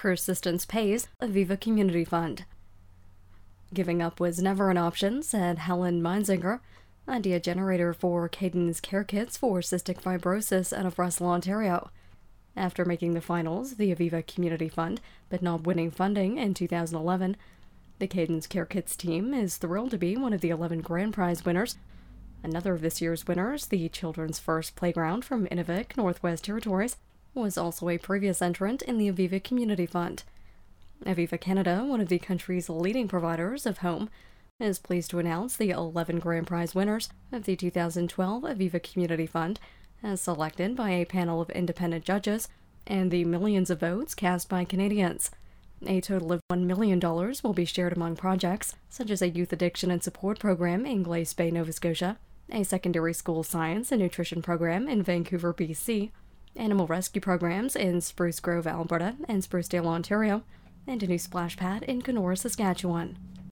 Persistence Pays, Aviva Community Fund. Giving up was never an option, said Helen Meinzinger, idea generator for Kaiden's Care Kits for Cystic Fibrosis out of Russell, Ontario. After making the finals, the Aviva Community Fund, but not winning funding in 2011, the Kaiden's Care Kits team is thrilled to be one of the 11 grand prize winners. Another of this year's winners, the Children's First Playground from Inuvik, Northwest Territories, was also a previous entrant in the Aviva Community Fund. Aviva Canada, one of the country's leading providers of home, is pleased to announce the 11 grand prize winners of the 2012 Aviva Community Fund, as selected by a panel of independent judges, and the millions of votes cast by Canadians. A total of $1 million will be shared among projects, such as a youth addiction and support program in Glace Bay, Nova Scotia, a secondary school science and nutrition program in Vancouver, BC, animal rescue programs in Spruce Grove, Alberta, and Sprucedale, Ontario, and a new splash pad in Kenora, Saskatchewan.